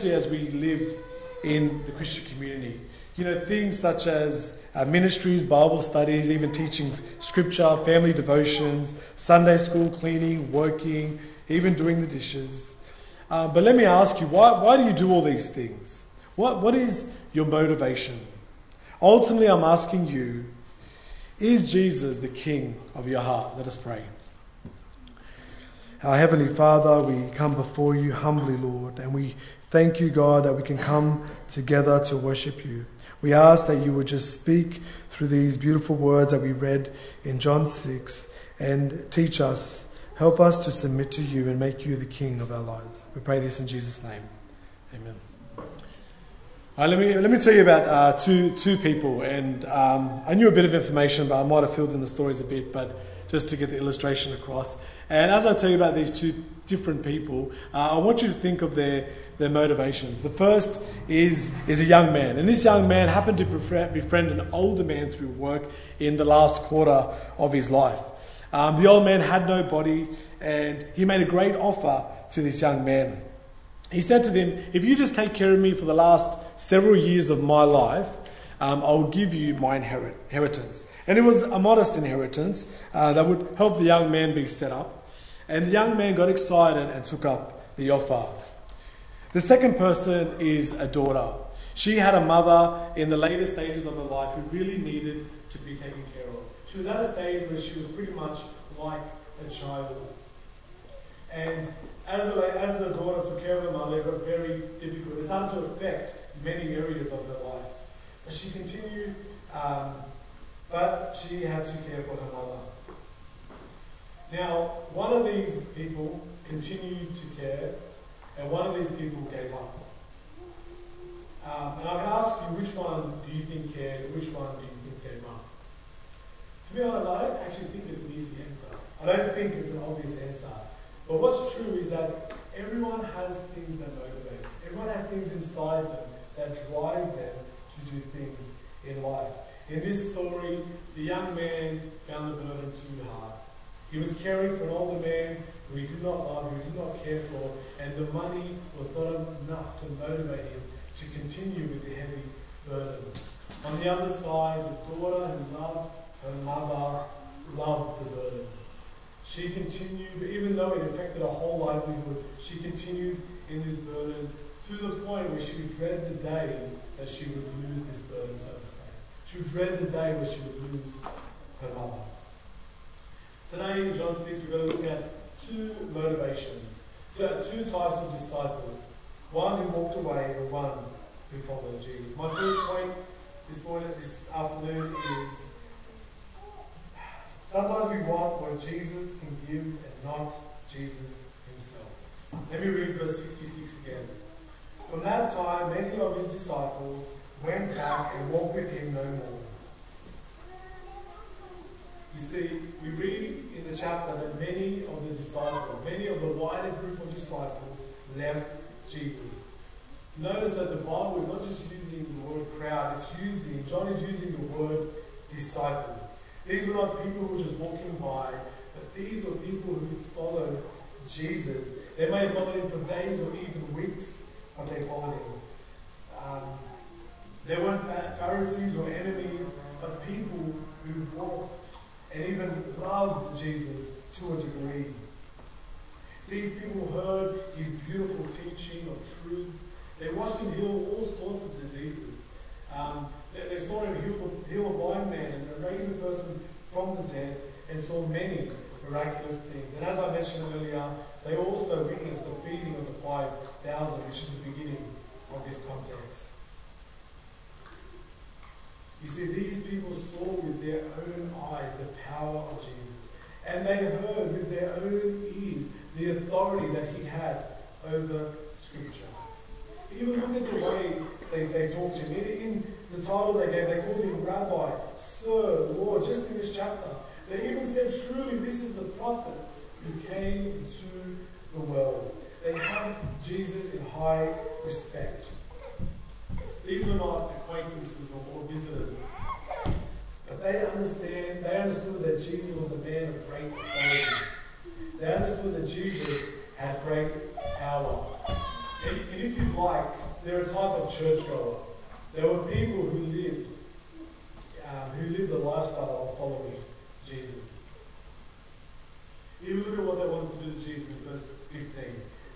especially as we live in the Christian community. You know, things such as uh, ministries, Bible studies, even teaching scripture, family devotions, Sunday school cleaning, working, even doing the dishes. Uh, but let me ask you, why, why do you do all these things? What, what is your motivation? Ultimately, I'm asking you, is Jesus the King of your heart? Let us pray. Our Heavenly Father, we come before you humbly, Lord, and we thank you, God, that we can come together to worship you. We ask that you would just speak through these beautiful words that we read in John 6 and teach us Help us to submit to you and make you the King of our lives. We pray this in Jesus' name. Amen. Right, let, me, let me tell you about uh, two, two people. And um, I knew a bit of information, but I might have filled in the stories a bit, but just to get the illustration across. And as I tell you about these two different people, uh, I want you to think of their, their motivations. The first is, is a young man. And this young man happened to befriend an older man through work in the last quarter of his life. Um, the old man had no body, and he made a great offer to this young man. He said to them, If you just take care of me for the last several years of my life, um, I will give you my inheritance. And it was a modest inheritance uh, that would help the young man be set up. And the young man got excited and took up the offer. The second person is a daughter. She had a mother in the later stages of her life who really needed to be taken care of. She was at a stage where she was pretty much like a child. And as the, as the daughter took care of her mother, it got very difficult. It started to affect many areas of her life. But she continued, um, but she had to care for her mother. Now, one of these people continued to care, and one of these people gave up. Um, and I can ask you, which one do you think cared, which one do you think gave up? to be honest, I don't actually think it's an easy answer. I don't think it's an obvious answer. But what's true is that everyone has things that motivate. Everyone has things inside them that drives them to do things in life. In this story, the young man found the burden too hard. He was caring for an older man who he did not love, who he did not care for, and the money was not enough to motivate him to continue with the heavy burden. On the other side, the daughter who loved her mother loved the burden. She continued, even though it affected her whole livelihood, she continued in this burden to the point where she would dread the day that she would lose this burden, so to say. She would dread the day where she would lose her mother. Today in John 6, we're going to look at two motivations, so two types of disciples. One who walked away and one who followed Jesus. My first point this morning, this afternoon is Sometimes we want what Jesus can give and not Jesus himself. Let me read verse 66 again. From that time, many of his disciples went back and walked with him no more. You see, we read in the chapter that many of the disciples, many of the wider group of disciples left Jesus. Notice that the Bible is not just using the word crowd, it's using, John is using the word disciples. These were not people who were just walking by, but these were people who followed Jesus. They may have followed him for days or even weeks, but they followed him. Um, they weren't Pharisees or enemies, even loved Jesus to a degree. These people heard his beautiful teaching of truths. They watched him heal all sorts of diseases. Um, they saw him heal, heal a blind man and raise a person from the dead and saw many miraculous things. And as I mentioned earlier, they also witnessed the feeding of the 5,000, which is the beginning of this context. You see, these people saw with their own eyes the power of Jesus. And they heard with their own ears the authority that he had over Scripture. Even look at the way they, they talked to him. In, the titles they gave, they called him Rabbi, Sir, Lord, just in this chapter. They even said, Truly, this is the prophet who came into the world. They had Jesus in high respect. These were not acquaintances or, or visitors. But they understand, they understood that Jesus was a man of great authority. They understood that Jesus had great power. And, and if you like, they're a type of churchgoer. There were people who lived, um, who lived the lifestyle of following Jesus. Even look at what they wanted to do to Jesus in verse 15.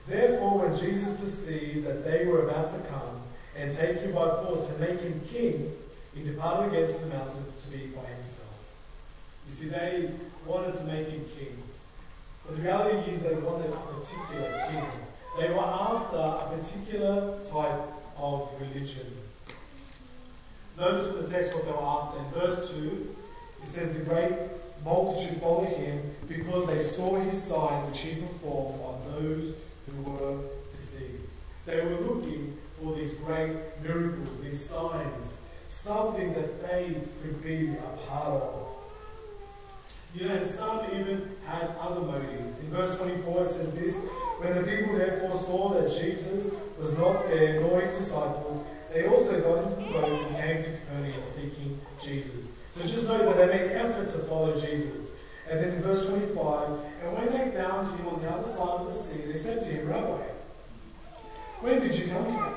Therefore, when Jesus perceived that they were about to come and take him by force to make him king, he departed again to the mountain to be by himself. You see, they wanted to make him king. But the reality is they wanted a particular king. They were after a particular type of religion. Notice from the text what they were after. In verse 2, it says, The great multitude followed him because they saw his sign which he performed on those who were diseased. They were looking for these great miracles, these signs, something that they could be a part of. You know, and some even had other motives. In verse 24 it says this When the people therefore saw that Jesus was not there, nor his disciples, they also got into the boats and came to Capernaum seeking Jesus. So just know that they made effort to follow Jesus. And then in verse 25, and when they found him on the other side of the sea, they said to him, Rabbi, when did you come here?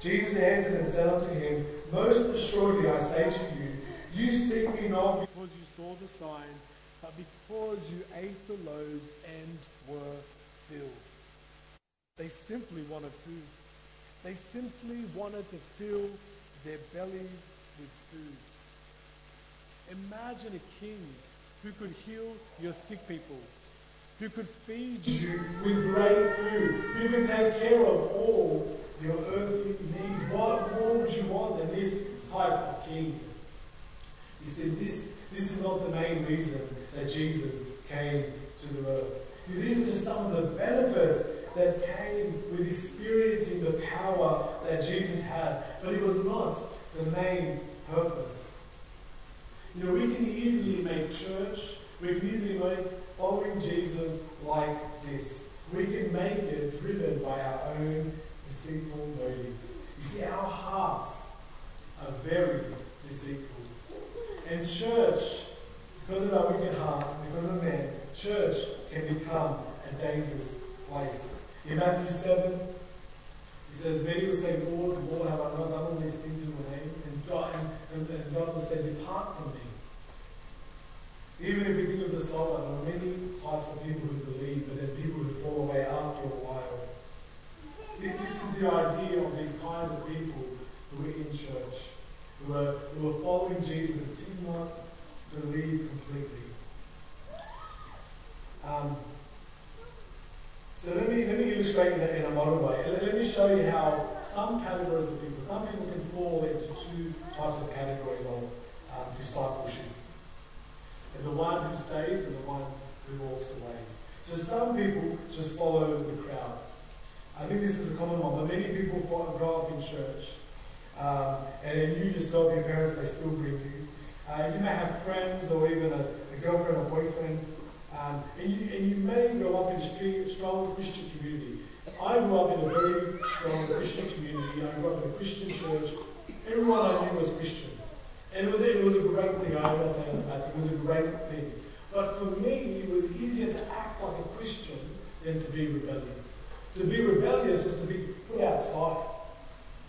Jesus answered and said unto him, Most assuredly I say to you, you seek me not because you saw the signs, but because you ate the loaves and were filled. They simply wanted food. They simply wanted to fill their bellies with food. Imagine a king who could heal your sick people, who could feed you with great food, who could take care of all your earthly needs. What more would you want than this type of king? You see, this, this is not the main reason that Jesus came to the earth. These were just some of the benefits that came with experiencing the power that Jesus had. But it was not the main purpose. You know, we can easily make church, we can easily make following Jesus like this. We can make it driven by our own deceitful motives. You see, our hearts are very deceitful. And church, because of our wicked hearts, because of men, church can become a dangerous place. In Matthew 7, he says, Many will say, Lord, Lord, have I not done all these things in your name? And God, and, and God will say, Depart from me. Even if we think of the soul, there are many types of people who believe, but then people who fall away after a while. This is the idea of these kind of people who are in church, who are, who are following Jesus but did not believe completely. Um, so let me, let me illustrate in a, in a modern way. Let, let, me show you how some categories of people, some people can fall into two types of categories of um, discipleship. And the one who stays and the one who walks away. So some people just follow the crowd. I think this is a common one, but many people grow up in church. Um, and then you yourself, your parents may still bring you. Uh, you may have friends or even a, a girlfriend or boyfriend um, and, you, and you may grow up in a strong Christian community. I grew up in a very strong Christian community. I grew up in a Christian church. Everyone I knew was Christian. And it was, a, it was a great thing. I'm not saying it's bad. It was a great thing. But for me, it was easier to act like a Christian than to be rebellious. To be rebellious was to be put outside.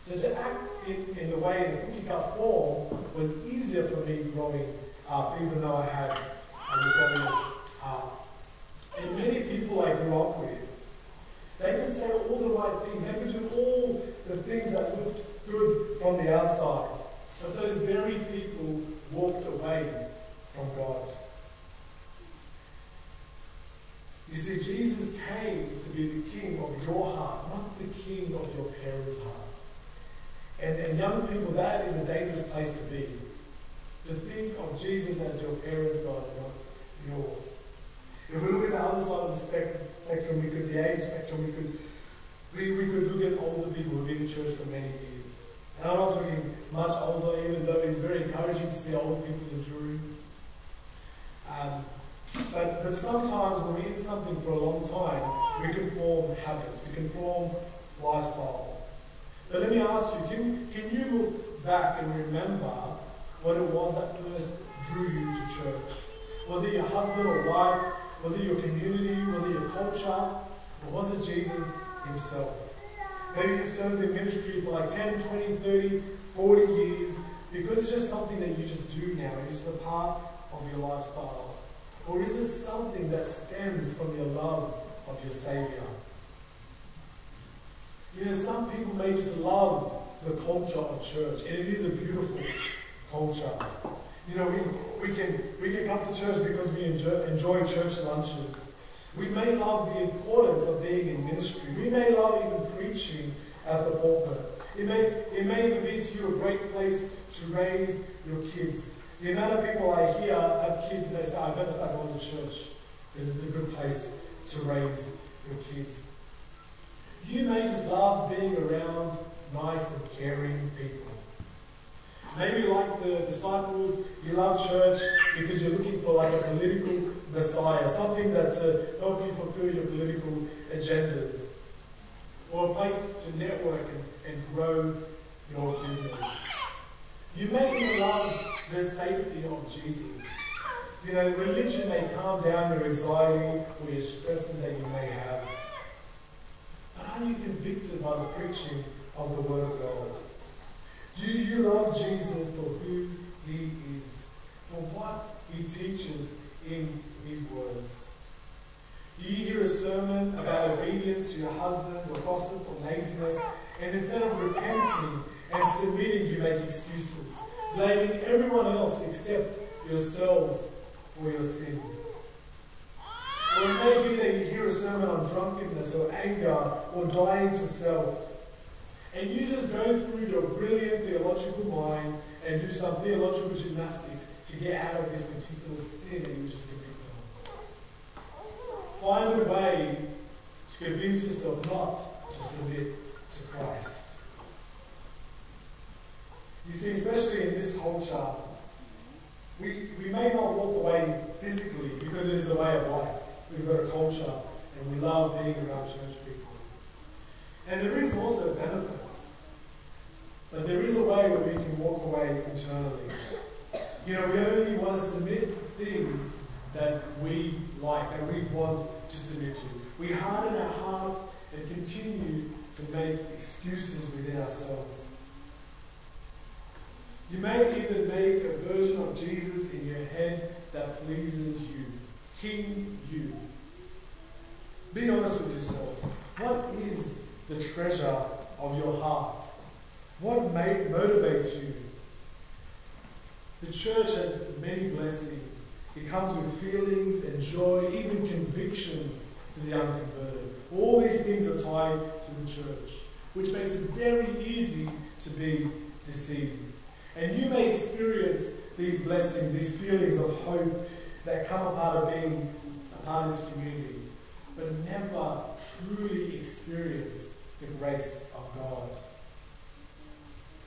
So to act in, in the way in the cookie cup form was easier for me growing up, even though I had a rebellious heart. And many people I grew up with, they could say all the right things. They could do all the things that looked good from the outside. But those very people walked away from God. You see, Jesus came to be the king of your heart, not the king of your parents' hearts. And, and young people, that is a dangerous place to be. To think of Jesus as your parents' God not yours. If we look at the other side of the spectrum, we could, the age spectrum, we could, we, we could look at older people who've been in church for many years. And I'm not talking much older, even though it's very encouraging to see old people enduring. Um, but, but sometimes when we're in something for a long time, we can form habits, we can form lifestyles. But let me ask you, can, can you look back and remember what it was that first drew you to church? Was it your husband or wife was it your community? Was it your culture? Or was it Jesus himself? Maybe you served in ministry for like 10, 20, 30, 40 years because it's just something that you just do now. It's just a part of your lifestyle. Or is this something that stems from your love of your Savior? You know, some people may just love the culture of church, and it is a beautiful culture. You know, we, we, can, we can come to church because we enjoy, enjoy church lunches. We may love the importance of being in ministry. We may love even preaching at the pulpit. It may, it may even be to you a great place to raise your kids. The amount of people I hear have kids and they say, I better start going to church because it's a good place to raise your kids. You may just love being around nice and caring people. Maybe like the disciples, you love church because you're looking for like a political messiah, something that to uh, help you fulfill your political agendas, or a place to network and, and grow your business. You may love the safety of Jesus. You know, religion may calm down your anxiety or your stresses that you may have. But are you convicted by the preaching of the Word of God? Do you love Jesus for who He is, for what He teaches in His words? Do you hear a sermon about obedience to your husbands or gossip or laziness, and instead of repenting and submitting, you make excuses, blaming everyone else except yourselves for your sin? Or it may be that you hear a sermon on drunkenness or anger or dying to self. And you just go through your brilliant theological mind and do some theological gymnastics to get out of this particular sin that you just convicted. Find a way to convince yourself not to submit to Christ. You see, especially in this culture, we, we may not walk away physically because it is a way of life. We've got a culture and we love being around church people. And there is also benefits. But there is a way where we can walk away internally. You know, we only want to submit to things that we like, that we want to submit to. We harden our hearts and continue to make excuses within ourselves. You may even make a version of Jesus in your head that pleases you. King you. Be honest with yourself. What is the treasure of your heart? What motivates you? The church has many blessings. It comes with feelings and joy, even convictions to the unconverted. All these things are tied to the church, which makes it very easy to be deceived. And you may experience these blessings, these feelings of hope that come a of being a part of this community, but never truly experience the grace of God.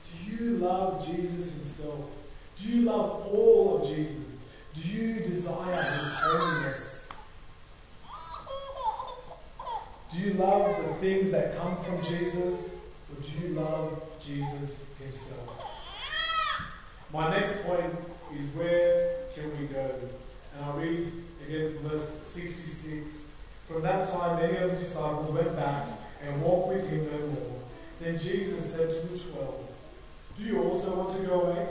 Do you love Jesus Himself? Do you love all of Jesus? Do you desire His holiness? Do you love the things that come from Jesus? Or do you love Jesus Himself? My next point is where can we go? And I'll read again from verse 66. From that time, many of his disciples went back and walk with him no more. Then Jesus said to the twelve, Do you also want to go away?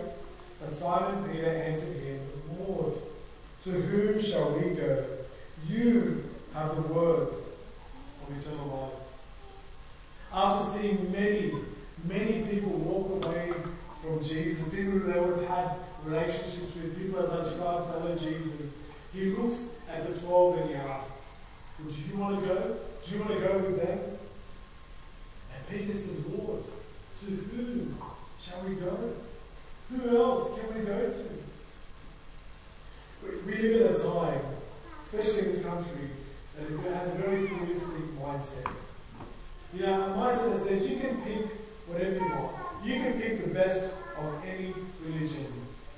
But Simon Peter answered him, Lord, to whom shall we go? You have the words of eternal life. After seeing many, many people walk away from Jesus, people that would have had relationships with, people as I described, fellow Jesus, he looks at the 12 and he asks, well, Do you want to go? Do you want to go with them? Peter says, Lord, to whom shall we go? Who else can we go to? We live in a time, especially in this country, that has a very pluralistic mindset. You know, a mindset that says you can pick whatever you want. You can pick the best of any religion.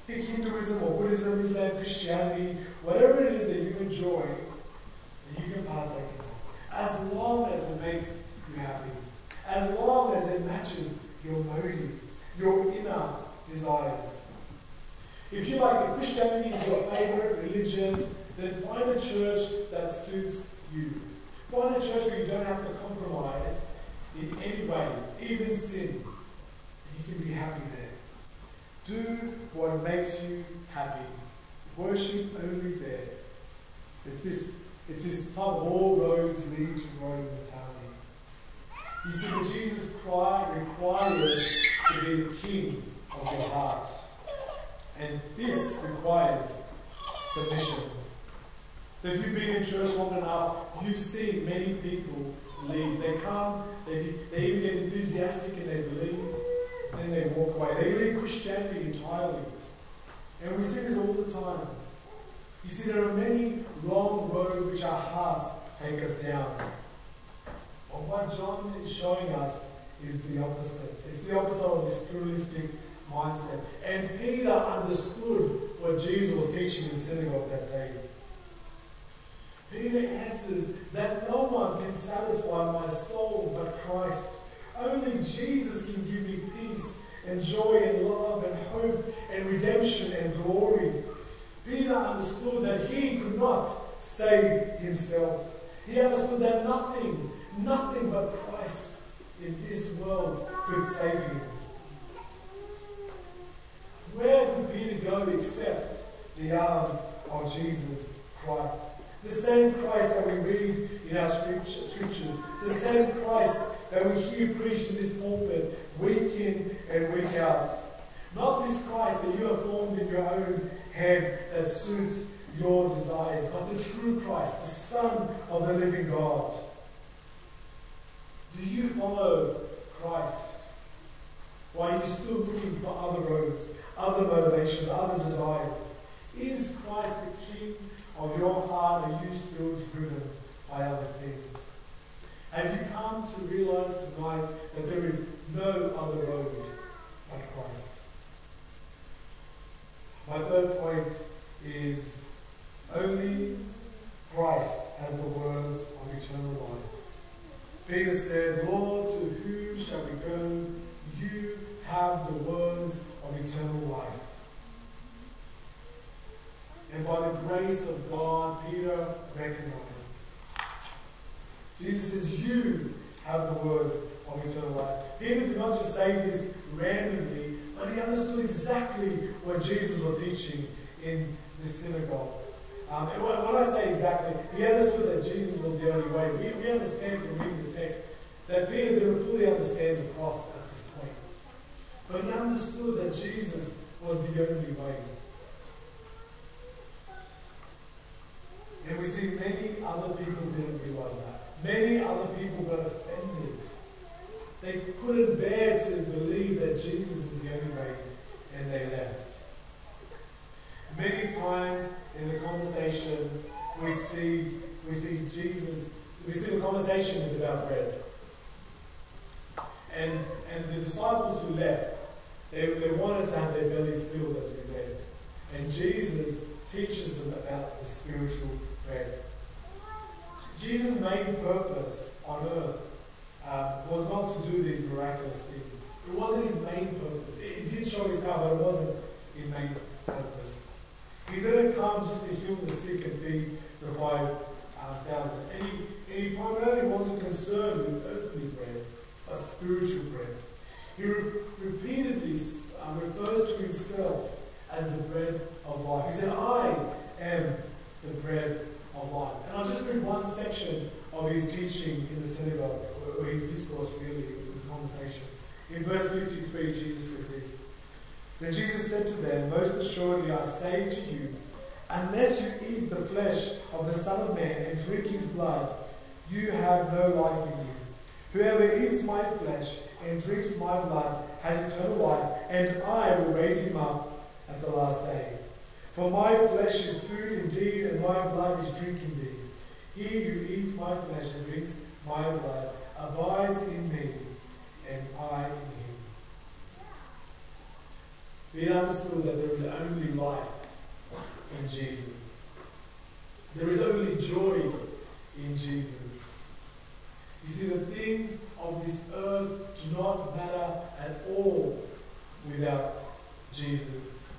Pick Hinduism or Buddhism, Islam, Christianity, whatever it is that you enjoy, and you can partake in. As long as it makes you happy. As long as it matches your motives, your inner desires. If you like, if Christianity is your favorite religion, then find a church that suits you. Find a church where you don't have to compromise in any way, even sin, And you can be happy there. Do what makes you happy. Worship only there. It's this, it's this type of all roads lead to Rome mentality. You see, that Jesus requires to be the king of your heart. And this requires submission. So if you've been in church long enough, you've seen many people leave. They come, they, they even get enthusiastic and they believe, and they walk away. They leave Christianity entirely. And we see this all the time. You see, there are many wrong roads which our hearts take us down. What John is showing us is the opposite. It's the opposite of this pluralistic mindset. And Peter understood what Jesus was teaching in synagogue that day. Peter answers that no one can satisfy my soul but Christ. Only Jesus can give me peace and joy and love and hope and redemption and glory. Peter understood that he could not save himself. He understood that nothing, nothing but Christ in this world could save him. Where could Peter go except the arms of Jesus Christ? The same Christ that we read in our scriptures, the same Christ that we hear preached in this pulpit week in and week out. Not this Christ that you have formed in your own head that suits your desires, but the true Christ, the Son of the living God. Do you follow Christ? Why are you still looking for other roads, other motivations, other desires? Is Christ the King of your heart? Are you still driven by other things? Have you come to realize tonight that there is no other road but Christ? My third point is only Christ has the words of eternal life. Peter said, Lord, to whom shall we go? You have the words of eternal life. And by the grace of God, Peter recognized. Jesus says, You have the words of eternal life. Peter did not just say this randomly, but he understood exactly what Jesus was teaching in the synagogue. Um, and when, when, I say exactly, he understood way. We, we understand from reading the text that Peter didn't fully understand the cross at this point. But he understood that Jesus was the only way. And we see many other people didn't realize that. Many other people got offended. They couldn't bear to believe that Jesus is the only way, and they left. Many times in the conversation, we see we see Jesus. We see the conversation is about bread. And and the disciples who left, they, they wanted to have their bellies filled as we read. And Jesus teaches them about the spiritual bread. Jesus' main purpose on earth uh, was not to do these miraculous things. It wasn't his main purpose. It, it did show his power, but it wasn't his main purpose. He didn't come just to heal the sick and feed the And he, he primarily wasn't concerned with earthly bread, but spiritual bread. He re- repeatedly uh, refers to himself as the bread of life. He said, I am the bread of life. And I'll just read one section of his teaching in the synagogue, or his discourse really, a conversation. In verse 53, Jesus said this. Then Jesus said to them, Most assuredly I say to you, unless you eat the flesh of the Son of Man and drink his blood, you have no life in you. Whoever eats my flesh and drinks my blood has eternal life, and I will raise him up at the last day. For my flesh is food indeed, and my blood is drink indeed. He who eats my flesh and drinks my blood abides in me, and I in him. Be understood that there is only life in Jesus. There is only joy in Jesus. You see, the things of this earth do not matter at all without Jesus.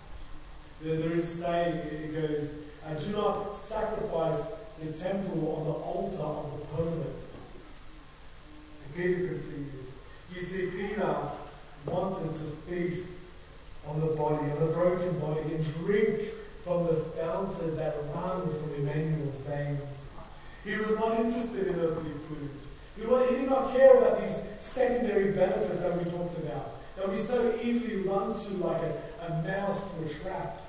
There, is a saying, it goes, I do not sacrifice the temple on the altar of the permanent. It Peter could see this. You see, Peter wanted to feast on the body, on the broken body, and drink from the fountain that runs from Emmanuel's veins. He was not interested in earthly food. He, he did not care about these secondary benefits that we talked about, that we so easily run to like a, a mouse to a trap.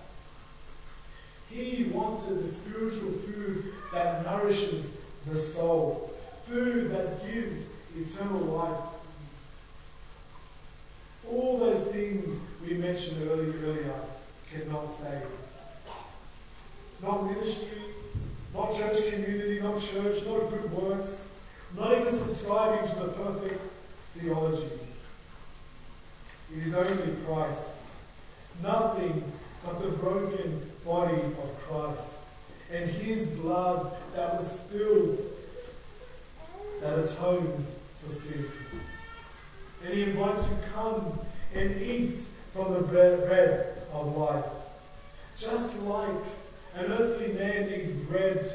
He wanted the spiritual food that nourishes the soul, food that gives eternal life. All those things we mentioned earlier, earlier cannot save. Not ministry, not church community, not church, not good works, not even subscribing to the perfect theology. It is only Christ. Nothing but the broken body of Christ and his blood that was spilled that atones for sin. And he invites you to come and eat from the bread, of life. Just like an earthly man needs bread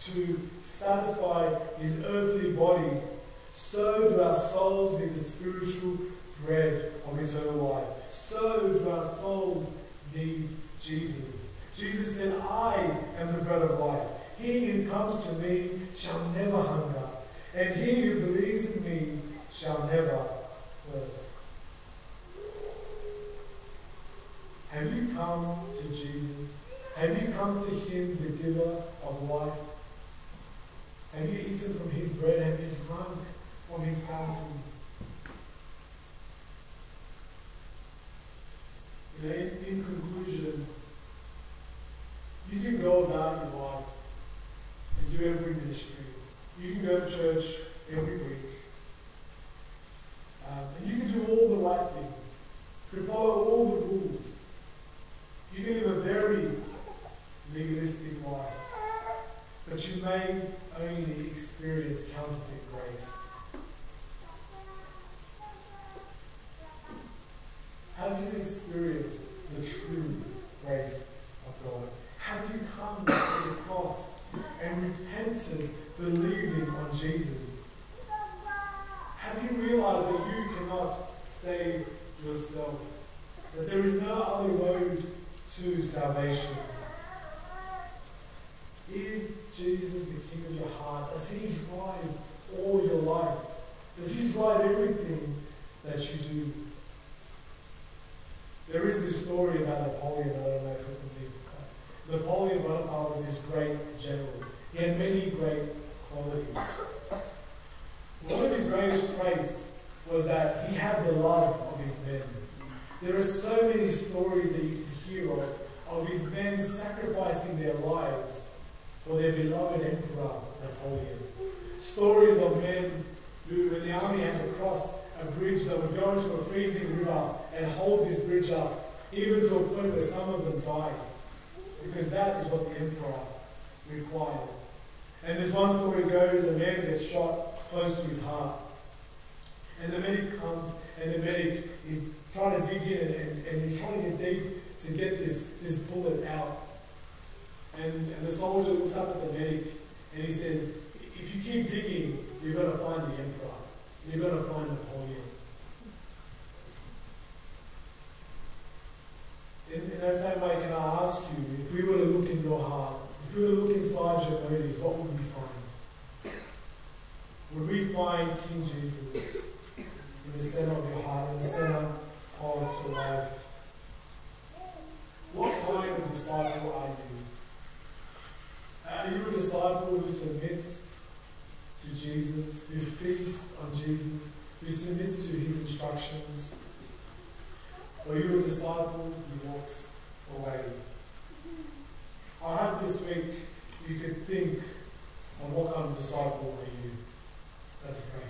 to satisfy his earthly body, so do our souls need the spiritual bread of eternal life. So do our souls need Jesus. Jesus said, I am the bread of life. He who comes to me shall never hunger, and he who believes in me shall never thirst. Have you come to Jesus? Have you come to him, the giver of life? Have you eaten from his bread? Have you drunk from his fountain? You know, in, in conclusion, you can go about your life and do every ministry. You can go to church every week. Um, and you can do all the right things. You can follow all the rules. You can live a very legalistic life. But you may only experience counterfeit grace. Experienced the true grace of God? Have you come to the cross and repented, believing on Jesus? Have you realized that you cannot save yourself? That there is no other road to salvation? Is Jesus the King of your heart? Does He drive all your life? Does He drive everything that you do? There is this story about Napoleon, I don't know if it's a Napoleon Bonaparte was this great general. He had many great qualities. One of his greatest traits was that he had the love of his men. There are so many stories that you can hear of, of his men sacrificing their lives for their beloved Emperor Napoleon. Stories of men who, when the army had to cross a bridge, they would go into a freezing river and hold this bridge up, even to a point where some of them died. Because that is what the emperor required. And this one story goes, a man gets shot close to his heart. And the medic comes, and the medic is trying to dig in, and, and trying to get deep to get this, this bullet out. And, and the soldier looks up at the medic, and he says, if you keep digging, you're going to find the emperor. You're going to find Napoleon. In, in that same way, can I ask you, if we were to look in your heart, if we were to look inside your motives, what would we find? Would we find King Jesus in the center of your heart, in the center of your life? What kind of disciple are you? Are you a disciple who submits to Jesus, who feasts on Jesus, who submits to his instructions? Or are you a disciple who walks away? I hope this week you could think on what kind of disciple are you. Let's pray.